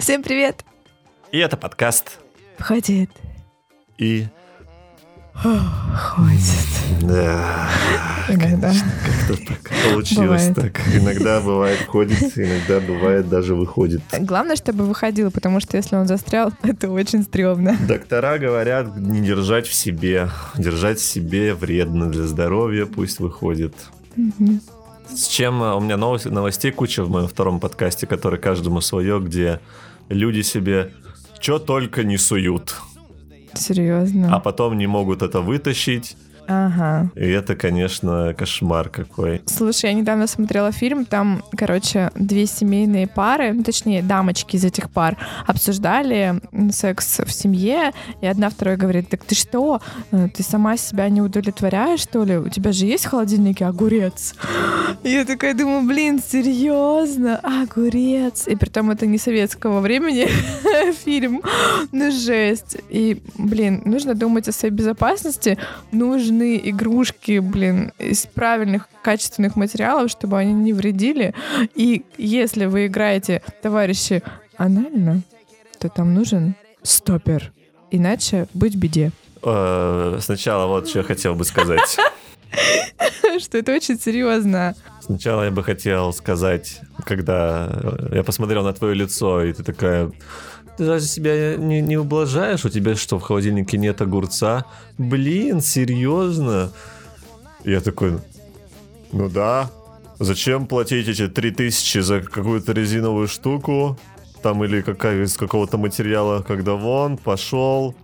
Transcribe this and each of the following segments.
Всем привет! И это подкаст. Входит. И... Ходит. Да, Иногда. как-то так получилось Бывает. так. Иногда бывает входит, иногда бывает даже выходит. Главное, чтобы выходил, потому что если он застрял, это очень стрёмно. Доктора говорят не держать в себе. Держать в себе вредно для здоровья, пусть выходит. С чем э, у меня новость- новостей куча в моем втором подкасте, который каждому свое, где люди себе что только не суют, а Серьезно. потом не могут это вытащить. Ага. И это, конечно, кошмар какой. Слушай, я недавно смотрела фильм, там, короче, две семейные пары, ну, точнее, дамочки из этих пар обсуждали секс в семье, и одна второй говорит, так ты что, э, ты сама себя не удовлетворяешь, что ли? У тебя же есть в холодильнике огурец? И я такая думаю, блин, серьезно? Огурец? И притом это не советского времени фильм, ну жесть. И, блин, нужно думать о своей безопасности, нужны игрушки, блин, из правильных качественных материалов, чтобы они не вредили. И если вы играете, товарищи, анально, то там нужен стопер. Иначе быть в беде. Э, Сначала вот что я хотел бы сказать. Что это очень серьезно. Сначала я бы хотел сказать, когда я посмотрел на твое лицо, и ты такая... Ты даже себя не, не ублажаешь? У тебя что, в холодильнике нет огурца? Блин, серьезно? Я такой, ну да. Зачем платить эти 3000 за какую-то резиновую штуку? Там или какая из какого-то материала, когда вон, пошел,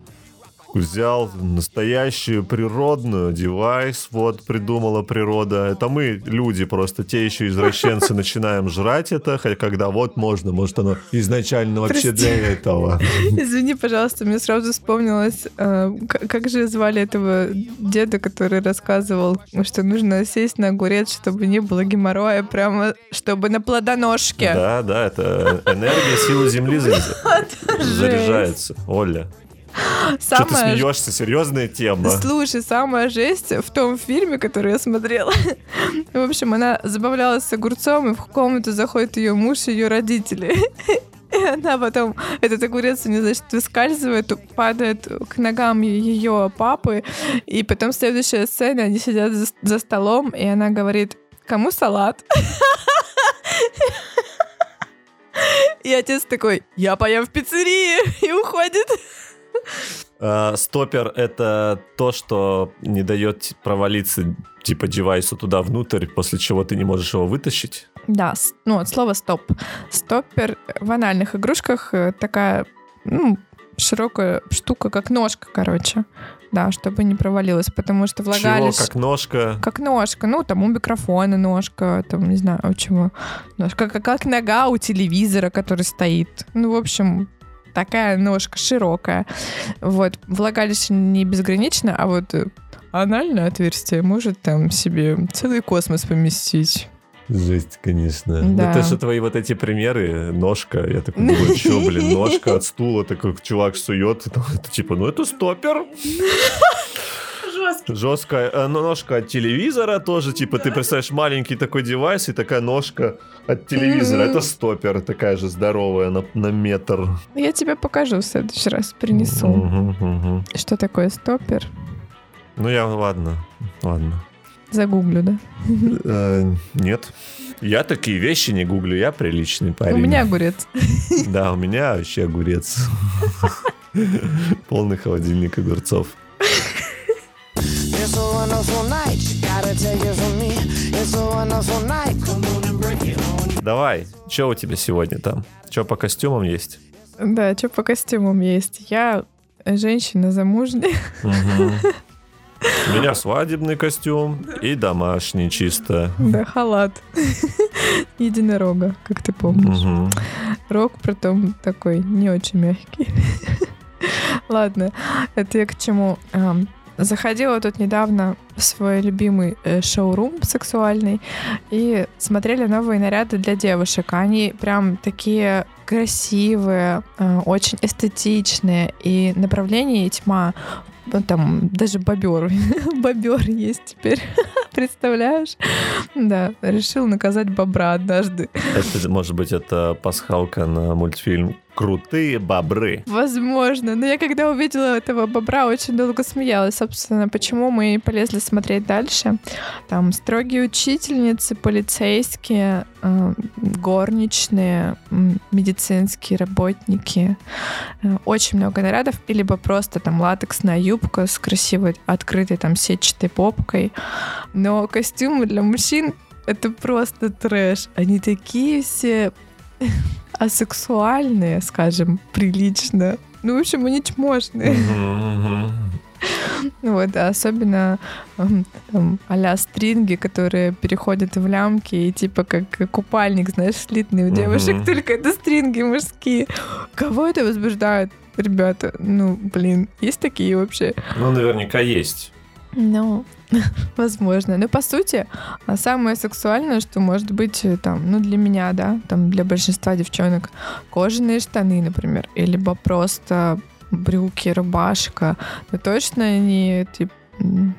взял настоящую природную девайс, вот придумала природа. Это мы, люди, просто те еще извращенцы, начинаем жрать это, хотя когда вот можно, может оно изначально вообще Прости. для этого. Извини, пожалуйста, мне сразу вспомнилось, э, как же звали этого деда, который рассказывал, что нужно сесть на огурец, чтобы не было геморроя, прямо чтобы на плодоножке. Да, да, это энергия силы Земли за- заряжается. Оля, что ты Самое смеешься? Серьезная тема. Слушай, самая жесть в том фильме, который я смотрела. В общем, она забавлялась с огурцом, и в комнату заходит ее муж и ее родители. И она потом, этот огурец, у нее, значит, выскальзывает, падает к ногам ее папы. И потом следующая сцена, они сидят за, за столом, и она говорит, кому салат? И отец такой, я поем в пиццерии, и уходит. А, Стопер — это то, что не дает провалиться типа девайсу туда внутрь, после чего ты не можешь его вытащить. Да, ну, от слова стоп. Стоппер в анальных игрушках э, такая, ну, широкая штука, как ножка, короче. Да, чтобы не провалилось, потому что Чего, влагалище... как ножка. Как ножка, ну, там у микрофона ножка, там, не знаю, у чего. Ножка, как, как нога у телевизора, который стоит. Ну, в общем, такая ножка широкая. Вот, влагалище не безгранично, а вот э, анальное отверстие может там себе целый космос поместить. Жесть, конечно. Да. Ну, это же твои вот эти примеры, ножка. Я такой думаю, что, блин, ножка от стула, такой чувак сует. Это, это типа, ну это стопер. Жесткая э, ножка от телевизора тоже, типа, ты представляешь, маленький такой девайс и такая ножка от телевизора. Это стопер, такая же здоровая, на, на метр. Я тебе покажу в следующий раз, принесу. Мгм, мгм. Что такое стоппер? Ну я, ладно, ладно. Загуглю, да? Э, Нет. Я такие вещи не гуглю, я приличный парень. У меня огурец. Да, у меня вообще огурец. Полный холодильник огурцов. Давай, что у тебя сегодня там? Что по костюмам есть? Да, что по костюмам есть? Я женщина замужняя. Мгм. У меня свадебный костюм и домашний чисто. Да, халат. Единорога, как ты помнишь. Мгм. Рог, притом такой не очень мягкий. Ладно, это я к чему? Заходила тут недавно в свой любимый э, шоурум сексуальный и смотрели новые наряды для девушек. Они прям такие красивые, э, очень эстетичные, и направление тьма. Ну, там даже бобер. бобер есть теперь. Представляешь? Да, решил наказать бобра однажды. Это, может быть, это пасхалка на мультфильм крутые бобры. Возможно. Но я когда увидела этого бобра, очень долго смеялась. Собственно, почему мы полезли смотреть дальше. Там строгие учительницы, полицейские, э, горничные, медицинские работники. Э, Очень много нарядов. И либо просто там латексная юбка с красивой открытой там сетчатой попкой. Но костюмы для мужчин это просто трэш. Они такие все асексуальные, скажем, прилично. Ну, в общем, они чмошные. Мгм. Вот, а особенно там, а стринги, которые переходят в лямки и типа как купальник, знаешь, слитный у девушек, Мгм. только это стринги мужские. Кого это возбуждает? Ребята, ну, блин, есть такие вообще? Ну, наверняка есть. Ну, возможно. Но по сути, а самое сексуальное, что может быть э, там, ну для меня, да, там для большинства девчонок, кожаные штаны, например, или просто брюки, рубашка. Но точно не, тип, м,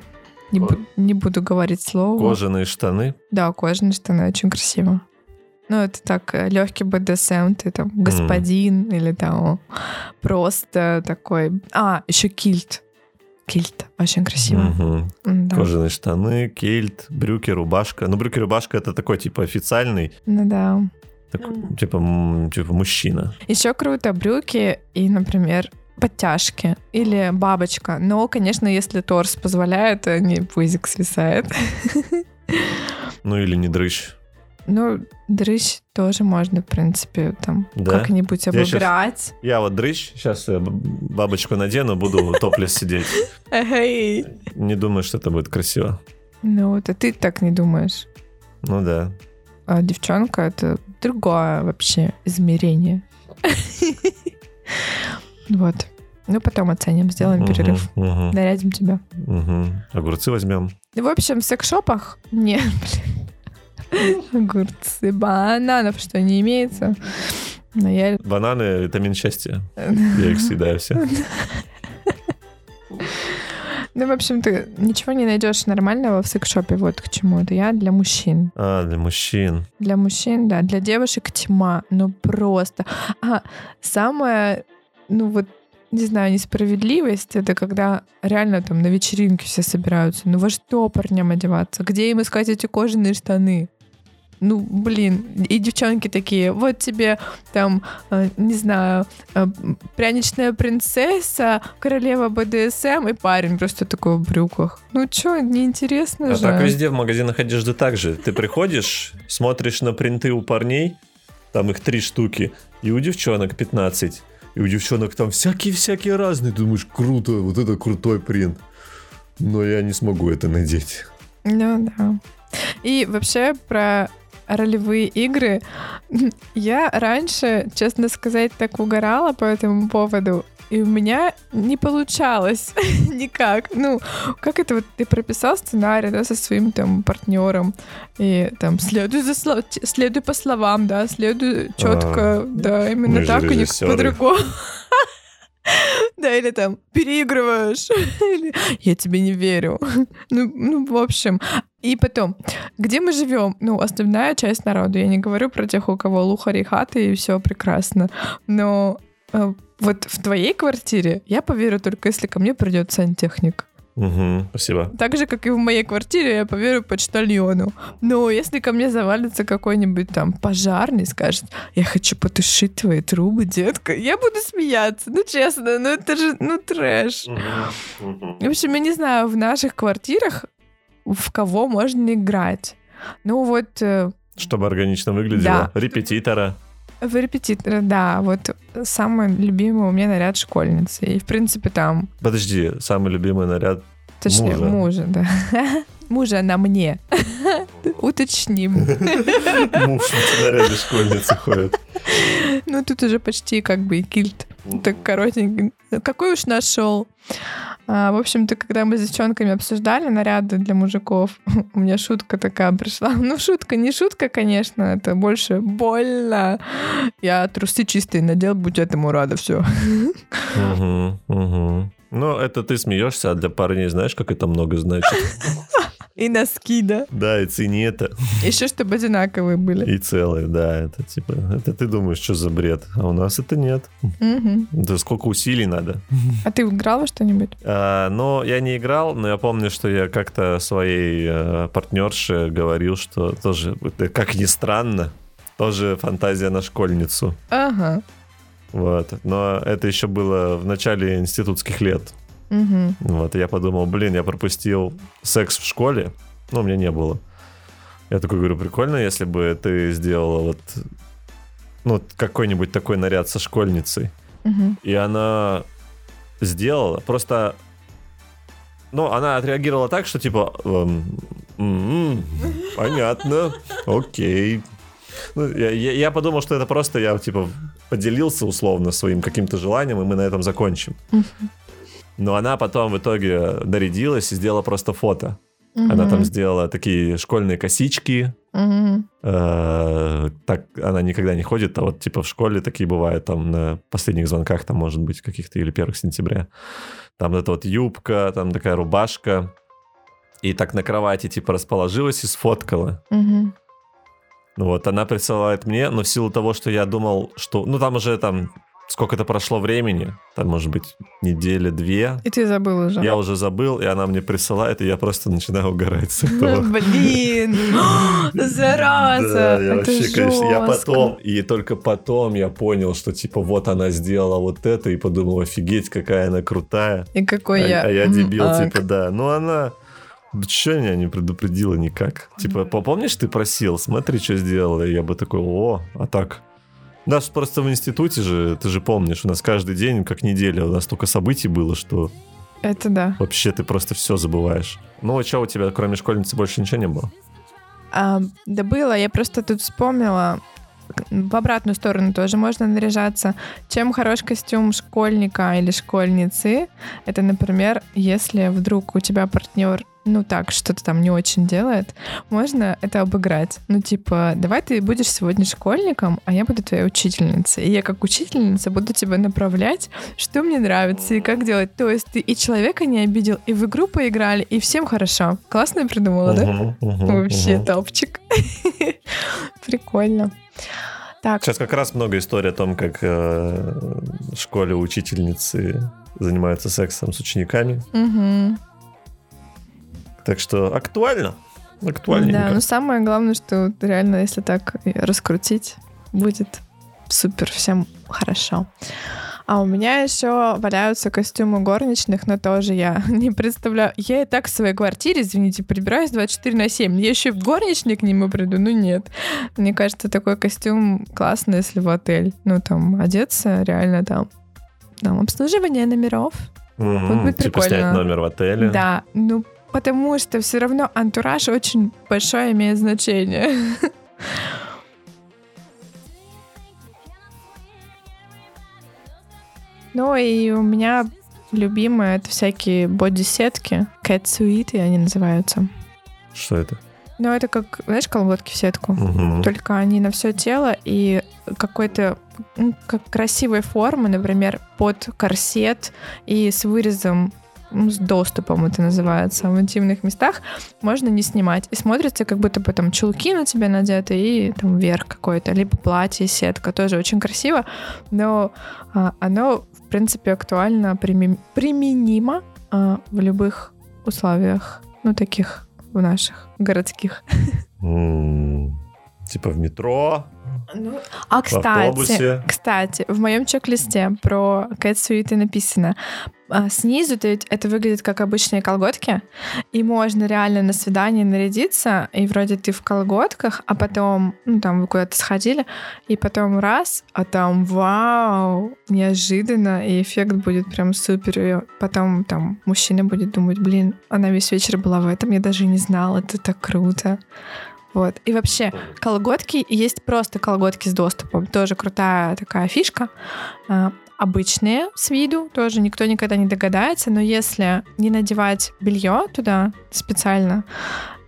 не, бу- не буду говорить слово. Кожаные штаны. Да, кожаные штаны очень красиво. Ну, это так, легкий БДСМ, ты там господин или там просто такой... А, еще кильт. Кильт, очень красиво. М, Да. Кожаные штаны, кельт, брюки, рубашка. Ну, брюки, рубашка это такой, типа, официальный, Ну да. такой, типа, типа, мужчина. Еще круто брюки и, например, подтяжки или бабочка. Но, конечно, если торс позволяет, а не пузик свисает. Ну, или не дрыщ. Ну, дрыщ тоже можно, в принципе, там Да? как-нибудь Я щас- обыграть. Я вот дрыщ, сейчас бабочку надену, буду топлес сидеть. Не думаю, что это будет красиво. Ну, вот, а ты так не думаешь. Ну да. А девчонка — это другое вообще измерение. Вот. Ну, потом оценим, сделаем перерыв. Нарядим тебя. мгм. Огурцы возьмем. В общем, в секс-шопах не, блин. Огурцы, бананов, что не имеется. Но я... Бананы, витамин счастья. Я их съедаю все. Ну, в общем, ты ничего не найдешь нормального в секс-шопе, вот к чему это. Я для мужчин. А, для мужчин. Для мужчин, да. Для девушек тьма. Ну, просто. А, самое, ну, вот, не знаю, несправедливость, это когда реально там на вечеринке все собираются. Ну, во что парням одеваться? Где им искать эти кожаные штаны? Ну, блин, и девчонки такие, вот тебе там, э, не знаю, э, пряничная принцесса, королева БДСМ и парень просто такой в брюках. Ну чё, неинтересно А же. так везде в магазинах одежды так же. Ты приходишь, смотришь на принты у парней, там их три штуки, и у девчонок 15. И у девчонок там всякие-всякие разные. Думаешь, круто, вот это крутой принт. Но я не смогу это надеть. Ну да. И вообще про ролевые игры. Я раньше, честно сказать, так угорала по этому поводу. И у меня не получалось никак. Ну, как это вот ты прописал сценарий, да, со своим там партнером, и там следуй за сло- следуй по словам, да, следуй четко, да, именно так, и никак режиссеры. по-другому. Да, или там переигрываешь. Или я тебе не верю. Ну, ну, в общем. И потом, где мы живем? Ну, основная часть народа. Я не говорю про тех, у кого лухари хаты и все прекрасно. Но э, вот в твоей квартире я поверю только если ко мне придет сантехник. Угу, спасибо. Так же, как и в моей квартире, я поверю почтальону. Но если ко мне завалится какой-нибудь там пожарный, скажет, я хочу потушить твои трубы, детка, я буду смеяться. Ну, честно, ну это же, ну, трэш. В общем, я не знаю, в наших квартирах в кого можно играть. Ну, вот э, Чтобы органично выглядело. Репетитора. В репетитора, да, вот самый любимый у меня наряд школьницы. И, в принципе, там, Подожди, самый любимый наряд. точнее, Мужа. мужа, да. Мужа на мне. Уточним. Муж в наряде школьницы ходит. Ну, тут уже почти как бы и кильт. Так коротенький. Какой уж нашел. А, в общем-то, когда мы с девчонками обсуждали наряды для мужиков, у меня шутка такая пришла. Ну, шутка, не шутка, конечно, это больше больно. Я трусы чистые надел, будь этому рада, все. Угу, угу. Ну, это ты смеешься, а для парней знаешь, как это много значит? И носки, да? Да, и цени это. Еще чтобы одинаковые были. И целые, да. Это типа, это ты думаешь, что за бред. А у нас это нет. Мгм. Да сколько усилий надо. А ты играл во что-нибудь? А, но я не играл, но я помню, что я как-то своей э, партнерше говорил, что тоже, как ни странно, тоже фантазия на школьницу. Ага. Вот. Но это еще было в начале институтских лет. Мгм. Вот, и я подумал, блин, я пропустил секс в школе, но у меня не было. Я такой говорю, прикольно, если бы ты сделала вот, ну, какой-нибудь такой наряд со школьницей. Мгм. И она сделала, просто, ну, она отреагировала так, что типа, эм, м-м, понятно, окей. Ну, я, я- я подумал, что это просто я, типа, поделился условно своим каким-то желанием, и мы на этом закончим. Но она потом в итоге нарядилась и сделала просто фото. Она Мгм. там сделала такие школьные косички. Э, Так она никогда не ходит, а вот типа в школе такие бывают, там на последних звонках, там может быть каких-то или первых сентября. Там эта вот юбка, там такая рубашка. И так на кровати типа расположилась и сфоткала. Ну Вот, она присылает мне, но в силу того, что я думал, что... Ну, там уже там сколько-то прошло времени, там, может быть, неделя, две. И ты забыл уже. Я уже забыл, и она мне присылает, и я просто начинаю угорать с этого. Блин, зараза, Да, я вообще, конечно, я потом, и только потом я понял, что, типа, вот она сделала вот это, и подумал, офигеть, какая она крутая. И какой а, я... а я дебил, типа, да. Ну, она... Че меня не предупредила никак? Типа, помнишь, ты просил, смотри, что сделала. И я бы такой, о, а так... Нас просто в институте же, ты же помнишь, у нас каждый день, как неделя, у нас столько событий было, что Это да. вообще ты просто все забываешь. Ну, а что у тебя, кроме школьницы, больше ничего не было? А, да было, я просто тут вспомнила, в обратную сторону тоже можно наряжаться. Чем хорош костюм школьника или школьницы, это, например, если вдруг у тебя партнер ну так, что-то там не очень делает, можно это обыграть. Ну, типа, давай ты будешь сегодня школьником, а я буду твоей учительницей. И я как учительница буду тебя направлять, что мне нравится и как делать. То есть ты и человека не обидел, и в игру поиграли, и всем хорошо. Классно я придумала, да? Вообще топчик. Прикольно. Так, Сейчас как раз много историй о том, как э, в школе учительницы занимаются сексом с учениками. мгм. Так что актуально. Актуальненько. да, ну самое главное, что реально, если так раскрутить, будет супер, всем хорошо. А у меня еще валяются костюмы горничных, но тоже я не представляю. Я и так в своей квартире, извините, прибираюсь 24 на 7. Я еще и в горничный к нему приду, ну нет. Мне кажется, такой костюм классный, если в отель. Ну там одеться реально там там обслуживание номеров. Мгм, Вот будет Типа снять прикольно. номер в отеле. Да, ну потому что все равно антураж очень большое имеет значение. Ну и у меня любимые это всякие боди-сетки, кэт-суиты они называются. Что это? Ну это как, знаешь, колготки в сетку. Мгм. Только они на все тело и какой-то как красивой формы, например, под корсет и с вырезом с доступом это называется, в интимных местах можно не снимать. И смотрится, как будто бы там чулки на тебя надеты и там верх какой-то, либо платье, сетка, тоже очень красиво, но а, оно, в принципе, актуально, прими- применимо а, в любых условиях, ну, таких в наших городских. Типа в метро, А, в кстати, автобусе. Кстати, в моем чек-листе про Cat Suite написано, а, снизу то есть это выглядит как обычные колготки, и можно реально на свидание нарядиться, и вроде ты в колготках, а потом, ну там вы куда-то сходили, и потом раз, а там вау, неожиданно, и эффект будет прям супер, и потом там мужчина будет думать, блин, она весь вечер была в этом, я даже не знала, это так круто. Вот. И вообще, колготки, есть просто колготки с доступом. Тоже крутая такая фишка. А, Обычные с виду, тоже никто никогда не догадается, но если не надевать белье туда специально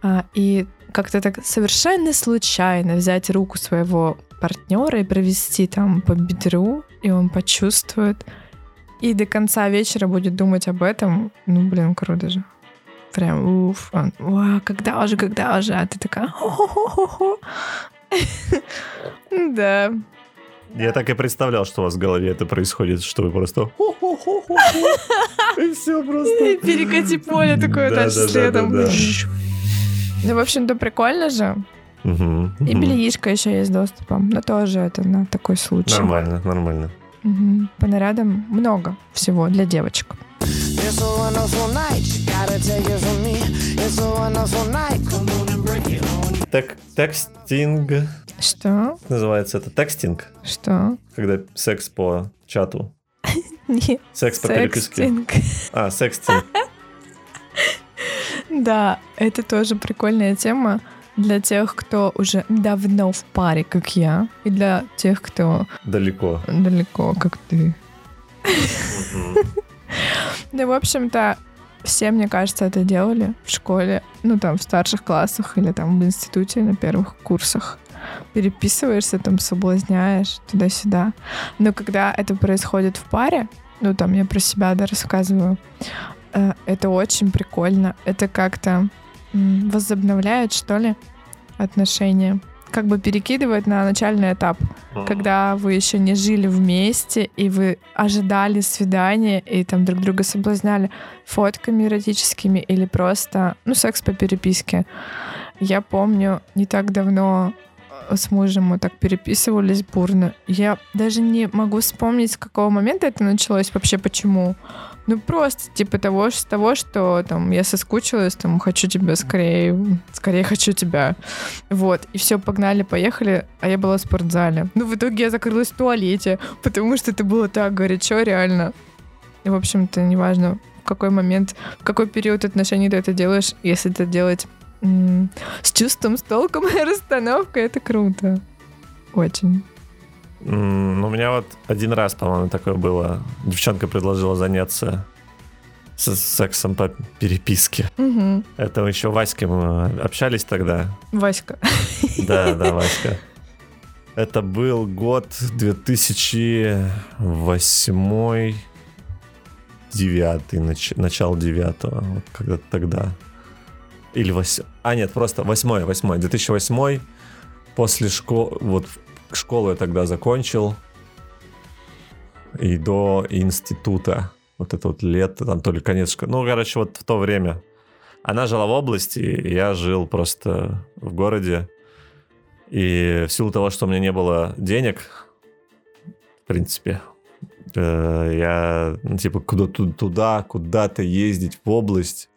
а, и как-то так совершенно случайно взять руку своего партнера и провести там по бедру, и он почувствует, и до конца вечера будет думать об этом, ну, блин, круто же. Прям уф, он, «Уа, когда уже, когда уже, а ты такая «Хо-хо-хо-хо». Да, Я так и представлял, что у вас в голове это происходит, что вы просто... И все просто. Перекати поле такое Да, дальше да, да, следом. Ну, в общем-то, прикольно же. И мгм. бельишко еще есть доступом. Но тоже это на такой случай. Нормально, нормально. По нарядам много всего для девочек. It's a wonderful night. You gotta take it from me. It's a wonderful night. Come on and break it on. Так, текстинг Что? называется это текстинг, Что? когда секс по чату. Не. Секс по переписке. А, секстинг. Да, это тоже прикольная тема для тех, кто уже давно в паре, как я, и для тех, кто Далеко. далеко, как ты. Да, в общем-то, все, мне кажется, это делали в школе, ну, там, в старших классах или там в институте на первых курсах. Переписываешься, там, соблазняешь туда-сюда. Но когда это происходит в паре, ну, там, я про себя, да, рассказываю, э, это очень прикольно. Это как-то возобновляет, что ли, отношения. Как бы перекидывает на начальный этап когда вы еще не жили вместе, и вы ожидали свидания, и там друг друга соблазняли фотками эротическими или просто, ну, секс по переписке. Я помню, не так давно э, с мужем мы так переписывались бурно. Я даже не могу вспомнить, с какого момента это началось, вообще почему. Ну, просто типа того, того, что там я соскучилась, там хочу тебя скорее, скорее хочу тебя. Вот, и все, погнали, поехали, а я была в спортзале. Ну, в итоге я закрылась в туалете, потому что это было так горячо, реально. И, в общем-то, неважно, в какой момент, в какой период отношений ты это делаешь, если это делать с чувством, с толком и расстановкой, это круто. Очень. Ну, у меня вот один раз, по-моему, такое было. Девчонка предложила заняться с- сексом по переписке. Мгм. Это еще Ваське мы общались тогда. Васька. Да, да, Васька. Это был год 2008 девятый, нач- начало девятого, вот когда-то тогда. Или восьмой. А, нет, просто восьмой, восьмой. 2008 после школы, вот школу я тогда закончил. И до института. Вот это вот лето, там то ли конец школы. Ну, короче, вот в то время. Она жила в области, я жил просто в городе. И в силу того, что у меня не было денег, в принципе, э, я, ну, типа, куда туда, куда-то ездить в область,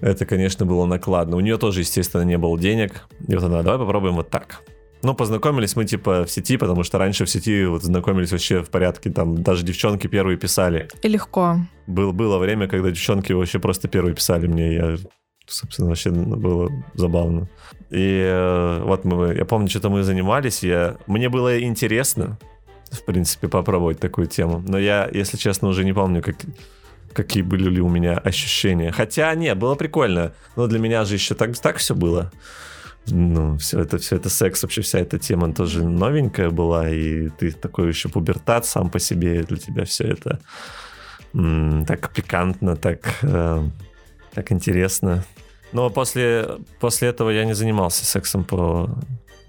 это, конечно, было накладно. У нее тоже, естественно, не было денег. И вот она, давай попробуем вот так. Ну, познакомились мы, типа, в сети, потому что раньше в сети вот знакомились вообще в порядке, там, даже девчонки первые писали. И легко. Был, было время, когда девчонки вообще просто первые писали мне, я, собственно, вообще было забавно. И э, вот мы, я помню, что-то мы занимались, я, мне было интересно, в принципе, попробовать такую тему, но я, если честно, уже не помню, как, какие были ли у меня ощущения. Хотя, нет, было прикольно, но для меня же еще так, так все было. Ну, все это, все это секс, вообще вся эта тема тоже новенькая была, и ты такой еще пубертат сам по себе, для тебя все это м, так пикантно, так, э, так интересно. Но после, после этого я не занимался сексом по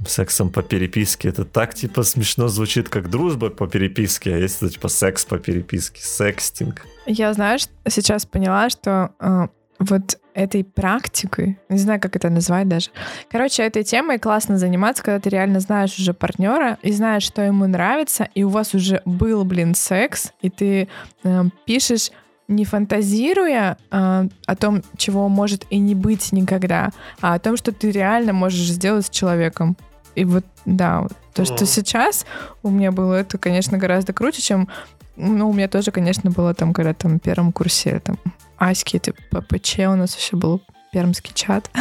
сексом по переписке. Это так, типа, смешно звучит, как дружба по переписке, а если, типа, секс по переписке, секстинг. Я, знаешь, сейчас поняла, что э, вот этой практикой, не знаю, как это назвать даже. Короче, этой темой классно заниматься, когда ты реально знаешь уже партнера и знаешь, что ему нравится, и у вас уже был, блин, секс, и ты э, пишешь не фантазируя э, о том, чего может и не быть никогда, а о том, что ты реально можешь сделать с человеком. И вот, да, то, что Мгм. сейчас у меня было, это, конечно, гораздо круче, чем ну, у меня тоже, конечно, было там, когда там в первом курсе там Аськи, это ППЧ у нас еще был пермский чат.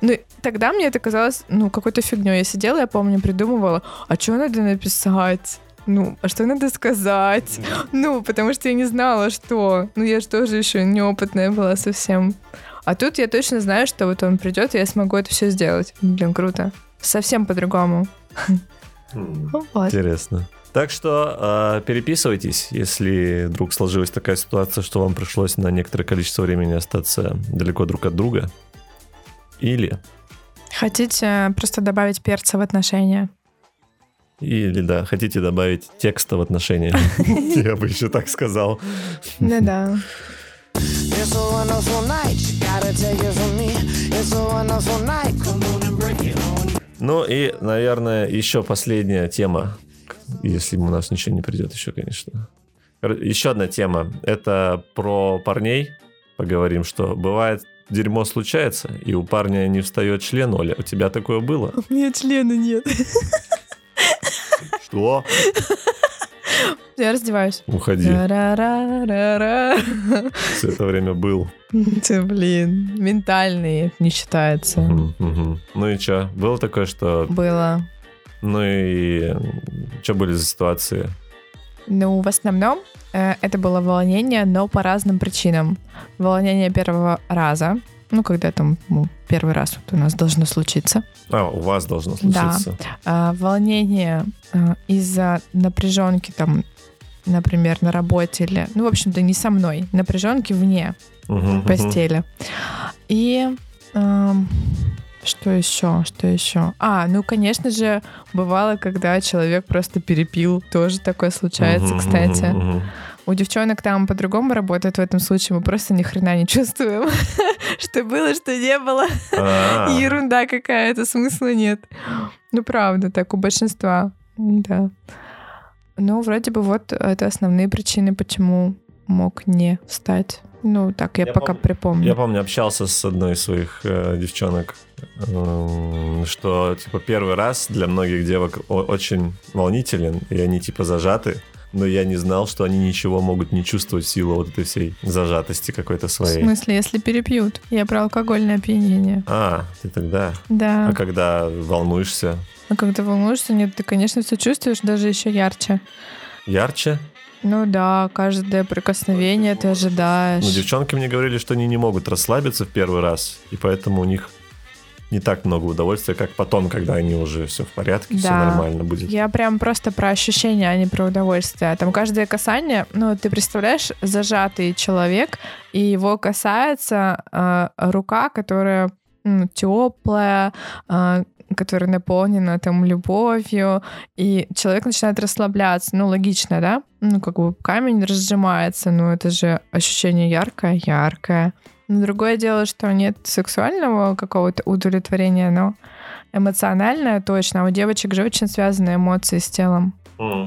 Ну, тогда мне это казалось, ну, какой-то фигней. Я сидела, я помню, придумывала, а что надо написать? Ну, а что надо сказать? Ну, потому что я не знала, что. Ну, я же тоже еще неопытная была совсем. А тут я точно знаю, что вот он придет, и я смогу это все сделать. Блин, круто. Совсем по-другому. Вот. Интересно. Так что э, переписывайтесь, если вдруг сложилась такая ситуация, что вам пришлось на некоторое количество времени остаться далеко друг от друга. Или, Хотите просто добавить перца в отношения? или да, хотите добавить текста в отношения. Я бы еще так сказал. Да-да. It's a wonderful night. You gotta take it from me. It's a wonderful night. Come on and break it on. Ну и, наверное, еще последняя тема, если у нас ничего не придет еще, конечно. Еще одна тема. Это про парней. Поговорим, что бывает дерьмо случается, и у парня не встает член, Оля. У тебя такое было? У меня члена нет. Что? Я раздеваюсь. Уходи. Все это время был. Ты, блин, ментальный это не считается. Ну и что? Было такое, что... Было. Ну и... Что были за ситуации? Ну, в основном э, это было волнение, но по разным причинам. Волнение первого раза, ну, когда там ну, первый раз вот у нас должно случиться. А, у вас должно Да. случиться. А, волнение а, из-за напряженки там, например, на работе или, ну, в общем-то, не со мной, напряженки вне мгм. постели. И ам, что еще? Что еще? А, ну, конечно же, бывало, когда человек просто перепил. Тоже такое случается, кстати. У девчонок там по-другому работает в этом случае. Мы просто ни хрена не чувствуем, что было, что не было. А, Ерунда какая-то, смысла нет. Ну, правда, так у большинства. Да. Ну, вроде бы вот это основные причины, почему мог не встать. Ну, так я, Я пока пом- припомню. Я помню, общался с одной из своих э, девчонок, эм, что, типа, первый раз для многих девок очень волнителен, и они, типа, зажаты, но я не знал, что они ничего могут не чувствовать в силу вот этой всей зажатости какой-то В своей. смысле, если перепьют? Я про алкогольное опьянение. А, ты тогда. Да. А когда волнуешься? А когда волнуешься, нет, ты, конечно, все чувствуешь, даже еще ярче. Ярче? Ну да, каждое прикосновение ты ожидаешь. Ну, девчонки мне говорили, что они не могут расслабиться в первый раз, и поэтому у них не так много удовольствия, как потом, когда они уже все в порядке, все Да. нормально будет. Я прям просто про ощущения, а не про удовольствие. Там каждое касание, ну, ты представляешь, зажатый человек, и его касается э, рука, которая теплая, которая наполнена там любовью, и человек начинает расслабляться. Ну, логично, да? Ну, как бы камень разжимается, но это же ощущение яркое, яркое. Но другое дело, что нет сексуального какого-то удовлетворения, но эмоциональное точно. А у девочек же очень связаны эмоции с телом. М.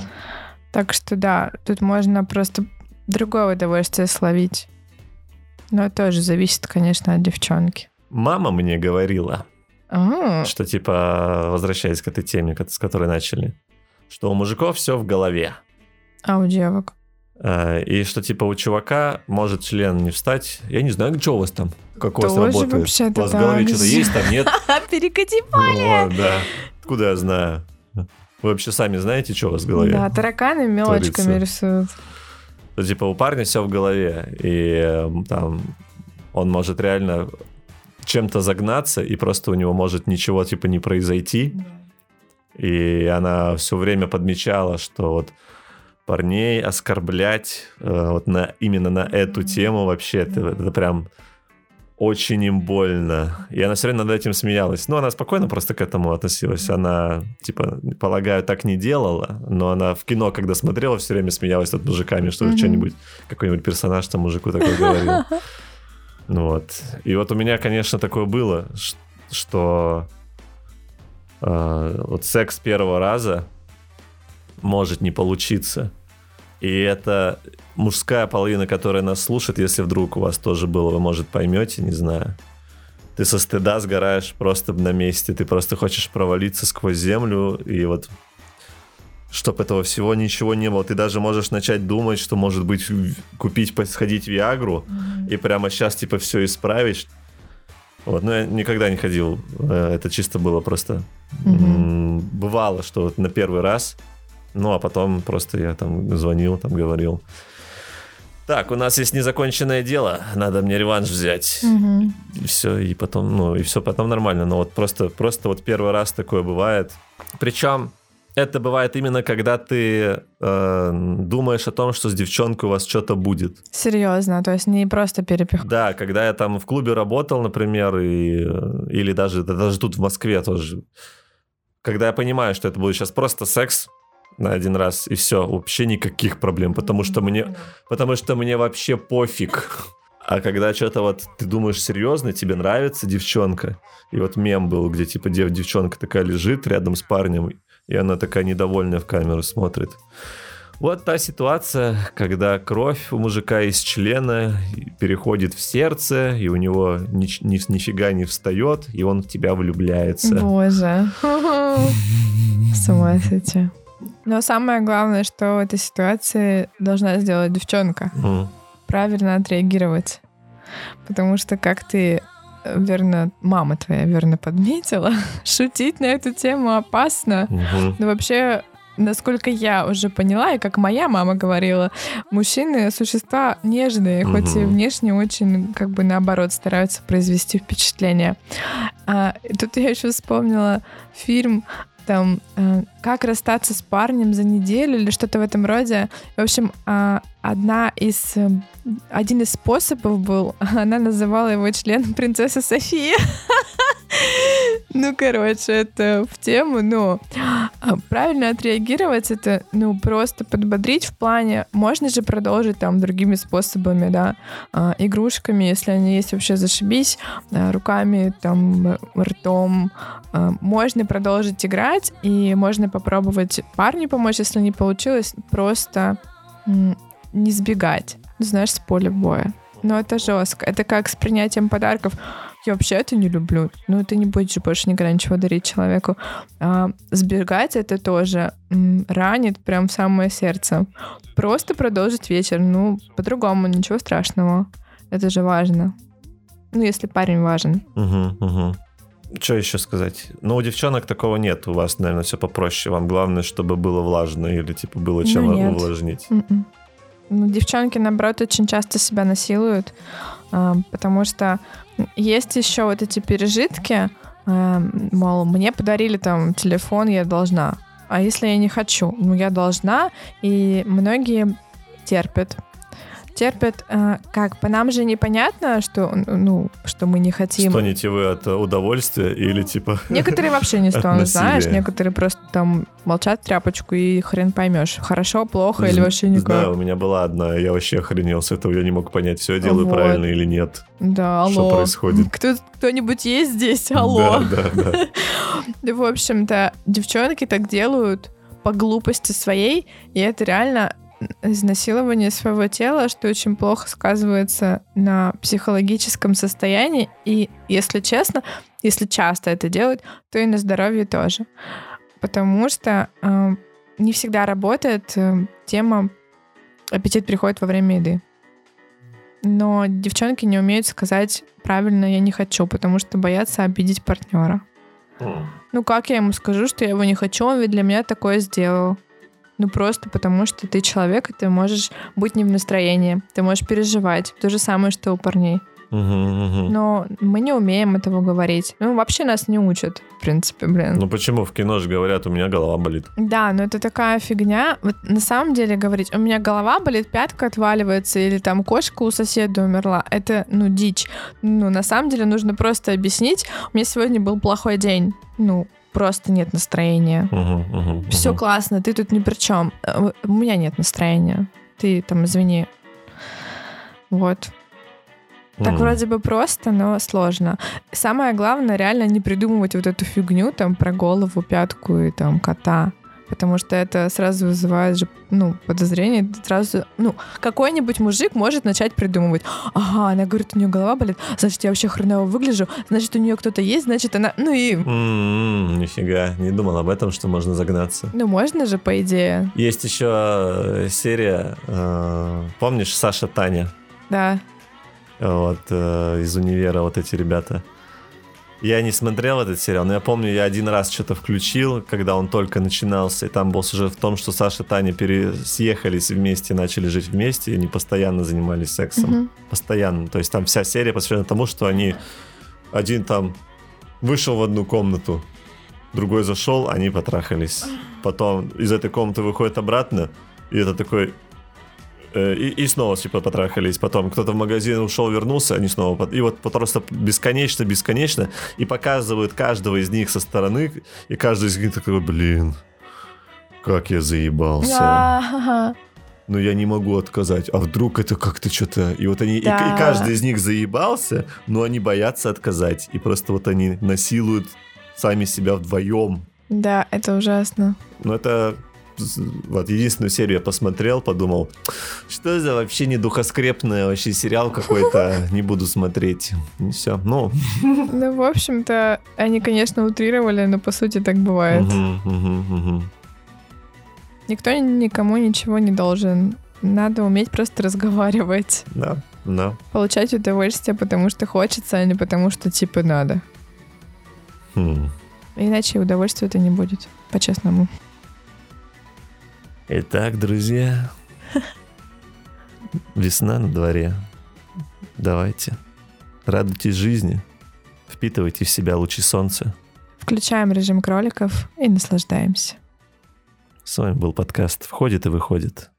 Так что да, тут можно просто другое удовольствие словить. Но тоже зависит, конечно, от девчонки. Мама мне говорила, А, что типа, возвращаясь к этой теме, с которой начали, что у мужиков все в голове. а у девок? А, И что типа у чувака может член не встать. Я не знаю, что у вас там, как у вас работает. у вас в голове что-то есть, там нет? Перекати Вот, да. Откуда я знаю? Вы вообще сами знаете, что у вас в голове? Да, тараканы мелочками творится. рисуют. что типа у парня все в голове, и э, там он может реально чем-то загнаться, и просто у него может ничего типа не произойти. И она все время подмечала, что вот парней оскорблять э, вот на, именно на эту тему вообще это, это прям очень им больно. И она все время над этим смеялась. Ну, она спокойно просто к этому относилась. Она, типа, полагаю, так не делала, но она в кино, когда смотрела, все время смеялась над мужиками, что Мгм. что-нибудь, какой-нибудь персонаж там мужику такой говорил. Ну вот. И вот у меня, конечно, такое было, что э, вот секс первого раза может не получиться. И это мужская половина, которая нас слушает, если вдруг у вас тоже было, вы, может, поймете, не знаю. Ты со стыда сгораешь просто на месте, ты просто хочешь провалиться сквозь землю, и вот чтобы этого всего ничего не было. Ты даже можешь начать думать, что, может быть, купить, сходить в Виагру, и прямо сейчас, типа, все исправить. Вот, но я никогда не ходил. Э, Это чисто было просто... м, Бывало, что вот на первый раз, ну, а потом просто я там звонил, там говорил. Так, у нас есть незаконченное дело, надо мне реванш взять. Мгм. И все, и потом, ну, и все потом нормально. Но вот просто, просто вот первый раз такое бывает. Причем это бывает именно когда ты э, думаешь о том, что с девчонкой у вас что-то будет. Серьезно, то есть не просто перепих. Да, когда я там в клубе работал, например, и, э, или даже, да даже тут в Москве тоже. Когда я понимаю, что это будет сейчас просто секс на один раз, и все, вообще никаких проблем, потому что мне, потому что мне вообще пофиг. А когда что-то вот ты думаешь серьезно, тебе нравится девчонка, и вот мем был, где типа дев, девчонка такая лежит рядом с парнем, и она такая недовольная в камеру смотрит. Вот та ситуация, когда кровь у мужика из члена переходит в сердце, и у него ни, ни, нифига не встает, и он в тебя влюбляется. Боже. С ума сойти. Но самое главное, что в этой ситуации должна сделать девчонка. Правильно отреагировать. Потому что, как ты верно, мама твоя верно подметила, шутить на эту тему опасно. Мгм. Ну, вообще, насколько я уже поняла, и как моя мама говорила, мужчины — существа нежные, хоть и внешне очень, как бы, наоборот, стараются произвести впечатление. А, тут я еще вспомнила фильм там э, «Как расстаться с парнем за неделю» или что-то в этом роде. В общем, а, одна из... э, Один из способов был, она называла его член принцесса София. Ну, короче, это в тему, но а, правильно отреагировать это, ну, просто подбодрить в плане, можно же продолжить там другими способами, да, а, игрушками, если они есть вообще, зашибись, а, руками, там, ртом, можно продолжить играть, и можно попробовать парню помочь, если не получилось, просто не сбегать, ну, знаешь, с поля боя. Но это жестко. Это как с принятием подарков. Я вообще это не люблю. Ну, ты не будешь больше никогда ничего дарить человеку. А сбегать это тоже м, ранит прям в самое сердце. Просто продолжить вечер. Ну, по-другому, ничего страшного. Это же важно. Ну, если парень важен. Что еще сказать? Ну, у девчонок такого нет. У вас, наверное, все попроще. Вам главное, чтобы было влажно или, типа, было чем Ну, увлажнить. Мгм. Ну, девчонки, наоборот, очень часто себя насилуют, а, потому что есть еще вот эти пережитки, а, мол, мне подарили там телефон, я должна. А если я не хочу? Ну, я должна, и многие терпят. Терпят, а, как, по нам же непонятно, что, ну, что мы не хотим. Стонете вы от э, удовольствия или, типа... Некоторые вообще не стонут, знаешь, некоторые просто там молчат тряпочку и хрен поймешь, хорошо, плохо или вообще никак. Знаю, у меня была одна, я вообще охренел с этого, я не мог понять, все я делаю Вот. правильно или нет. Да, алло. Что происходит? Кто, кто-нибудь есть здесь? Алло. Да, да, да. Да, в общем-то, девчонки так делают по глупости своей, и это реально изнасилование своего тела, что очень плохо сказывается на психологическом состоянии. И, если честно, если часто это делают, то и на здоровье тоже. Потому что э, не всегда работает э, тема аппетит приходит во время еды. Но девчонки не умеют сказать правильно «я не хочу», потому что боятся обидеть партнера. Ну как я ему скажу, что я его не хочу, он ведь для меня такое сделал. Ну просто потому, что ты человек, и ты можешь быть не в настроении, ты можешь переживать. То же самое, что у парней. Но мы не умеем этого говорить. Ну вообще нас не учат, в принципе, блин. Ну почему в кино же говорят, у меня голова болит? Да, но это такая фигня. Вот на самом деле говорить, у меня голова болит, пятка отваливается, или там кошка у соседа умерла, это, ну, дичь. Ну, на самом деле нужно просто объяснить, у меня сегодня был плохой день. Ну, просто нет настроения. Мгм, мгм, Все мгм. классно, ты тут ни при чем. У меня нет настроения. Ты там извини. Вот. Так Мгм. вроде бы просто, но сложно. Самое главное, реально не придумывать вот эту фигню там про голову, пятку и там кота. Потому что это сразу вызывает же, ну, подозрение. Сразу, ну, какой-нибудь мужик может начать придумывать. Ага, она говорит, у нее голова болит, значит, я вообще хреново выгляжу, значит, у нее кто-то есть, значит, она... Ну и... М, Нифига, не думал об этом, что можно загнаться. Ну, можно же, по идее. Есть еще э, серия, э, помнишь, Саша Таня? Да. Вот, э, из универа вот эти ребята. Я не смотрел этот сериал, но я помню, я один раз что-то включил, когда он только начинался, и там был сюжет в том, что Саша и Таня пере... съехались вместе, начали жить вместе, и они постоянно занимались сексом. Мгм. Постоянно. То есть там вся серия посвящена тому, что они... Один там вышел в одну комнату, другой зашел, они потрахались. потом из этой комнаты выходит обратно, и это такой... э, И, и снова типа потрахались. Потом кто-то в магазин ушел, вернулся, они снова... И вот просто бесконечно, бесконечно. И показывают каждого из них со стороны. И каждый из них такой, блин, как я заебался. Но я не могу отказать. А вдруг это как-то что-то... И вот они... и- Да. И, каждый из них заебался, но они боятся отказать. И просто вот они насилуют сами себя вдвоем. Да, это ужасно. Ну, это вот единственную серию я посмотрел, подумал, что за вообще недухоскрепный вообще сериал какой-то, не буду смотреть. И все. Ну, Ну, в общем-то, они, конечно, утрировали, но по сути так бывает. Никто никому ничего не должен. Надо уметь просто разговаривать. да, да. Получать удовольствие, потому что хочется, а не потому что типа надо. Хм. Иначе удовольствия это не будет, по-честному. Итак, друзья, весна на дворе. Давайте, радуйтесь жизни, впитывайте в себя лучи солнца. Включаем режим кроликов и наслаждаемся. С вами был подкаст «Входит и выходит».